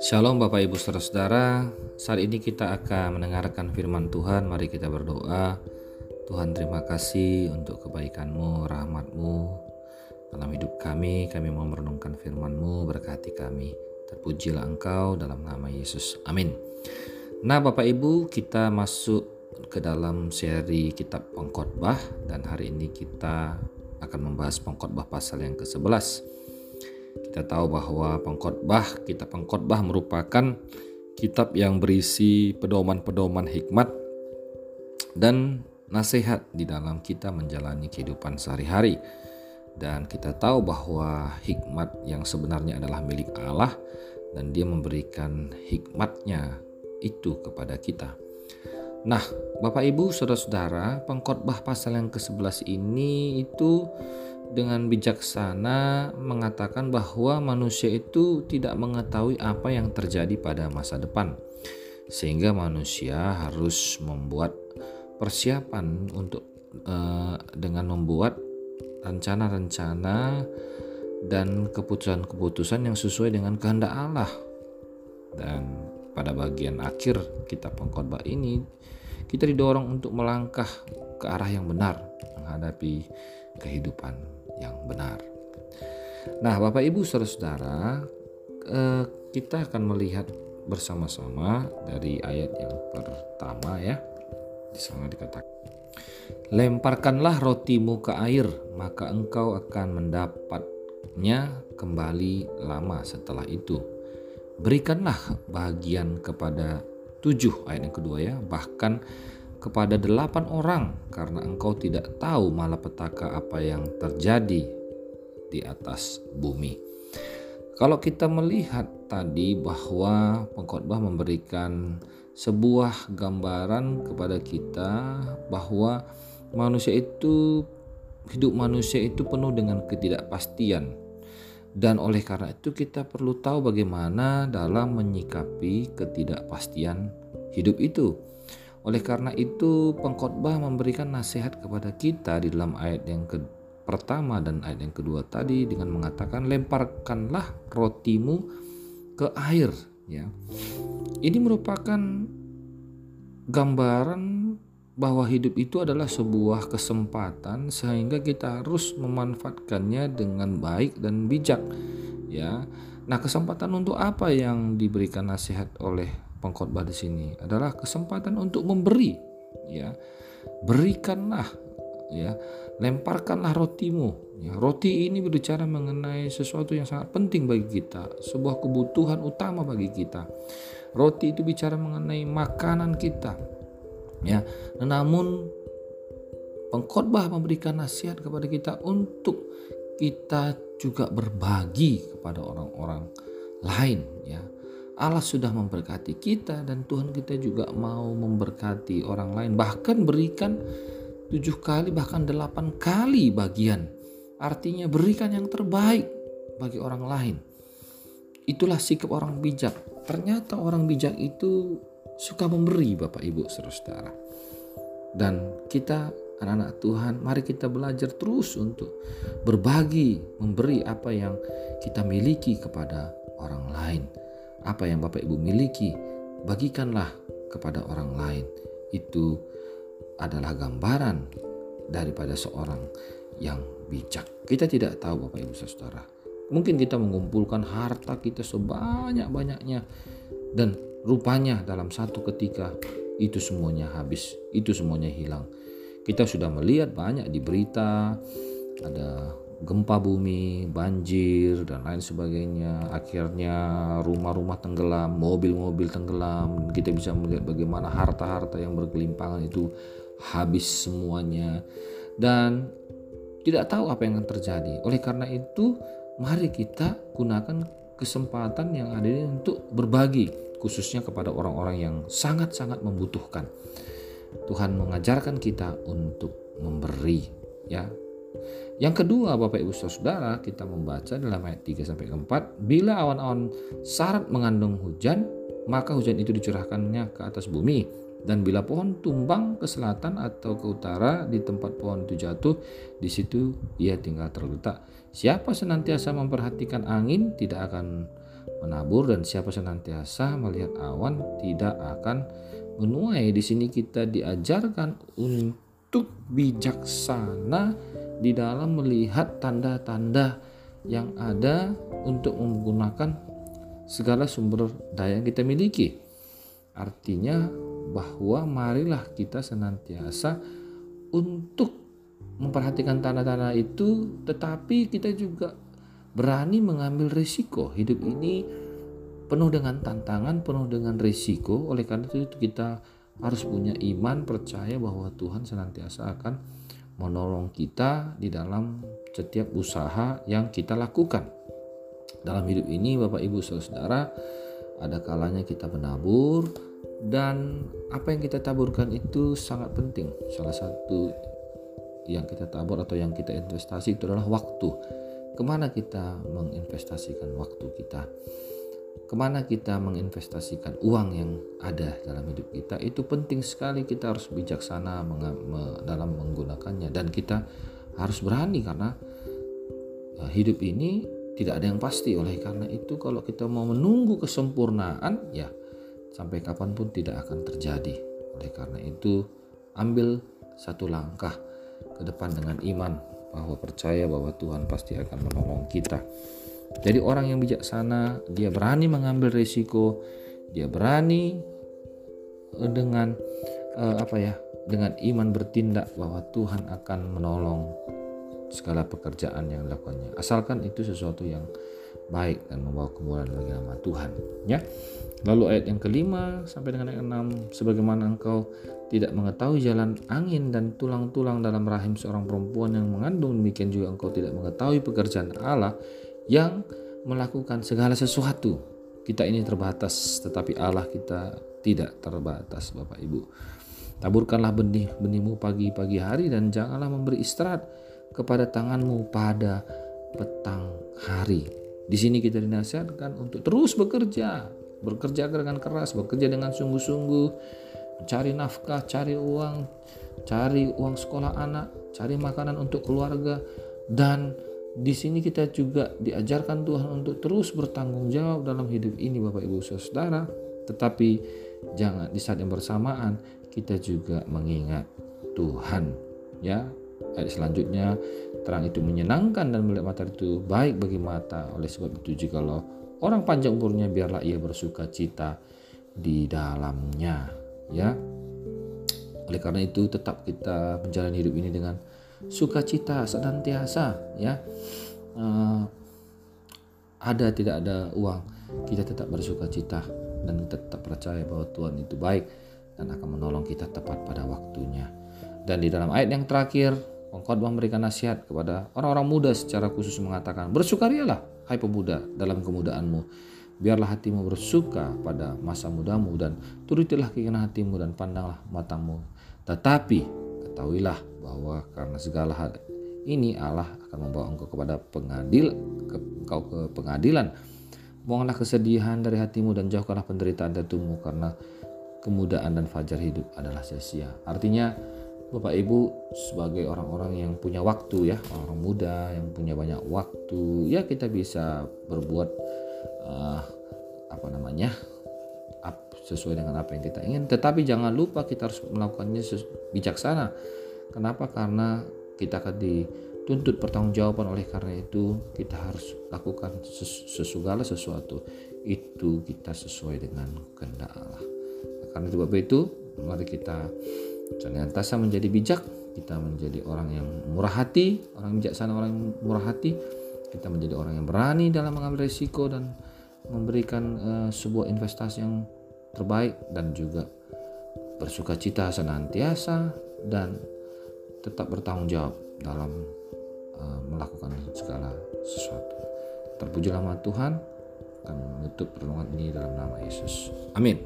Shalom Bapak Ibu Saudara-saudara. Saat ini kita akan mendengarkan firman Tuhan. Mari kita berdoa. Tuhan terima kasih untuk kebaikanmu, rahmatmu Dalam hidup kami, kami mau merenungkan firmanmu Berkati kami. Terpujilah engkau dalam nama Yesus. Amin. Nah Bapak Ibu kita masuk ke dalam seri kitab pengkhotbah Dan hari ini kita akan membahas pengkhotbah pasal yang ke-11 kita tahu bahwa pengkhotbah, kitab pengkhotbah merupakan kitab yang berisi pedoman-pedoman hikmat dan nasihat di dalam kita menjalani kehidupan sehari-hari. Dan kita tahu bahwa hikmat yang sebenarnya adalah milik Allah dan dia memberikan hikmatnya itu kepada kita. Nah, Bapak Ibu, Saudara-saudara, pengkhotbah pasal yang ke-11 ini itu dengan bijaksana mengatakan bahwa manusia itu tidak mengetahui apa yang terjadi pada masa depan, sehingga manusia harus membuat persiapan untuk uh, dengan membuat rencana-rencana dan keputusan-keputusan yang sesuai dengan kehendak Allah. Dan pada bagian akhir kitab pengkhotbah ini kita didorong untuk melangkah ke arah yang benar menghadapi kehidupan yang benar. Nah, Bapak Ibu Saudara-saudara, eh, kita akan melihat bersama-sama dari ayat yang pertama ya. Di sana dikatakan, "Lemparkanlah rotimu ke air, maka engkau akan mendapatnya kembali lama setelah itu. Berikanlah bagian kepada tujuh ayat yang kedua ya, bahkan kepada delapan orang karena engkau tidak tahu malapetaka apa yang terjadi di atas bumi. Kalau kita melihat tadi bahwa pengkhotbah memberikan sebuah gambaran kepada kita bahwa manusia itu hidup manusia itu penuh dengan ketidakpastian dan oleh karena itu kita perlu tahu bagaimana dalam menyikapi ketidakpastian hidup itu. Oleh karena itu, pengkhotbah memberikan nasihat kepada kita di dalam ayat yang ke pertama dan ayat yang kedua tadi dengan mengatakan lemparkanlah rotimu ke air ya. Ini merupakan gambaran bahwa hidup itu adalah sebuah kesempatan sehingga kita harus memanfaatkannya dengan baik dan bijak ya. Nah, kesempatan untuk apa yang diberikan nasihat oleh pengkhotbah di sini? Adalah kesempatan untuk memberi ya. Berikanlah ya. Lemparkanlah rotimu ya. Roti ini berbicara mengenai sesuatu yang sangat penting bagi kita sebuah kebutuhan utama bagi kita. Roti itu bicara mengenai makanan kita ya namun pengkhotbah memberikan nasihat kepada kita untuk kita juga berbagi kepada orang-orang lain ya. Allah sudah memberkati kita dan Tuhan kita juga mau memberkati orang lain. Bahkan berikan tujuh kali bahkan delapan kali bagian. Artinya berikan yang terbaik bagi orang lain. Itulah sikap orang bijak. Ternyata orang bijak itu suka memberi Bapak Ibu saudara dan kita anak-anak Tuhan mari kita belajar terus untuk berbagi memberi apa yang kita miliki kepada orang lain apa yang Bapak Ibu miliki, bagikanlah kepada orang lain. Itu adalah gambaran daripada seorang yang bijak. Kita tidak tahu Bapak Ibu Saudara. Mungkin kita mengumpulkan harta kita sebanyak-banyaknya dan rupanya dalam satu ketika itu semuanya habis, itu semuanya hilang. Kita sudah melihat banyak di berita ada gempa bumi, banjir dan lain sebagainya. Akhirnya rumah-rumah tenggelam, mobil-mobil tenggelam. Kita bisa melihat bagaimana harta-harta yang berkelimpangan itu habis semuanya dan tidak tahu apa yang akan terjadi. Oleh karena itu, mari kita gunakan kesempatan yang ada ini untuk berbagi khususnya kepada orang-orang yang sangat-sangat membutuhkan. Tuhan mengajarkan kita untuk memberi ya yang kedua, Bapak Ibu Saudara, kita membaca dalam ayat 3 sampai 4, bila awan-awan syarat mengandung hujan, maka hujan itu dicurahkannya ke atas bumi Dan bila pohon tumbang ke selatan atau ke utara di tempat pohon itu jatuh, di situ ia tinggal terletak. Siapa senantiasa memperhatikan angin tidak akan menabur dan siapa senantiasa melihat awan tidak akan menuai. Di sini kita diajarkan untuk bijaksana di dalam melihat tanda-tanda yang ada untuk menggunakan segala sumber daya yang kita miliki. Artinya bahwa marilah kita senantiasa untuk memperhatikan tanda-tanda itu tetapi kita juga berani mengambil risiko. Hidup ini penuh dengan tantangan, penuh dengan risiko. Oleh karena itu kita harus punya iman percaya bahwa Tuhan senantiasa akan menolong kita di dalam setiap usaha yang kita lakukan. Dalam hidup ini Bapak Ibu Saudara ada kalanya kita menabur, dan apa yang kita taburkan itu sangat penting. Salah satu yang kita tabur atau yang kita investasi itu adalah waktu. Ke mana kita menginvestasikan waktu kita? Ke mana kita menginvestasikan uang yang ada dalam hidup kita? Itu penting sekali kita harus bijaksana dalam menggunakannya dan kita harus berani karena ya, hidup ini tidak ada yang pasti. Oleh karena itu kalau kita mau menunggu kesempurnaan ya sampai kapan pun tidak akan terjadi. Oleh karena itu, ambil satu langkah ke depan dengan iman bahwa percaya bahwa Tuhan pasti akan menolong kita. Jadi orang yang bijaksana, dia berani mengambil risiko, dia berani eh, dengan uh, apa ya? Dengan iman bertindak bahwa Tuhan akan menolong segala pekerjaan yang dilakukannya. Asalkan itu sesuatu yang baik dan membawa kemuliaan bagi nama Tuhan ya. Lalu ayat yang kelima sampai dengan ayat enam sebagaimana engkau tidak mengetahui jalan angin dan tulang-tulang dalam rahim seorang perempuan yang mengandung demikian juga engkau tidak mengetahui pekerjaan Allah yang melakukan segala sesuatu. Kita ini terbatas tetapi Allah kita tidak terbatas Bapak Ibu. Taburkanlah benih benihmu pagi-pagi hari dan janganlah memberi istirahat kepada tanganmu pada petang hari di sini kita dinasihatkan untuk terus bekerja, bekerja dengan keras, bekerja dengan sungguh-sungguh, mencari nafkah, cari uang, cari uang sekolah anak, cari makanan untuk keluarga dan di sini kita juga diajarkan Tuhan untuk terus bertanggung jawab dalam hidup ini Bapak Ibu Saudara, tetapi jangan di saat yang bersamaan kita juga mengingat Tuhan ya. Ayat selanjutnya terang itu menyenangkan dan melihat mata itu baik bagi mata. Oleh sebab itu jikalau orang panjang umurnya biarlah ia bersuka cita di dalamnya, ya. Oleh karena itu tetap kita menjalani hidup ini dengan sukacita senantiasa, ya. Uh, ada tidak ada uang, kita tetap bersuka cita dan tetap percaya bahwa Tuhan itu baik dan akan menolong kita tepat pada waktunya. Dan di dalam ayat yang terakhir Pengkhotbah memberikan nasihat kepada orang-orang muda secara khusus mengatakan, Bersukarialah, hai pemuda, dalam kemudaanmu. Biarlah hatimu bersuka pada masa mudamu dan turutilah keinginan hatimu dan pandanglah matamu. Tetapi ketahuilah bahwa karena segala hal ini Allah akan membawa engkau kepada pengadil, ke, engkau ke pengadilan. Buanglah kesedihan dari hatimu dan jauhkanlah penderitaan datumu karena kemudaan dan fajar hidup adalah sia-sia. Artinya Bapak Ibu sebagai orang-orang yang punya waktu ya, orang muda yang punya banyak waktu, ya kita bisa berbuat uh, apa namanya? sesuai dengan apa yang kita ingin, tetapi jangan lupa kita harus melakukannya bijaksana. Kenapa? Karena kita akan dituntut pertanggungjawaban oleh karena itu kita harus lakukan sesugala sesuatu itu kita sesuai dengan kehendak Allah. Karena itu Bapak itu mari kita Senantiasa menjadi bijak, kita menjadi orang yang murah hati, orang bijaksana, orang yang murah hati. Kita menjadi orang yang berani dalam mengambil risiko dan memberikan uh, sebuah investasi yang terbaik dan juga bersuka cita senantiasa dan tetap bertanggung jawab dalam uh, melakukan segala sesuatu. Terpuji nama Tuhan akan menutup pertolongan ini dalam nama Yesus. Amin.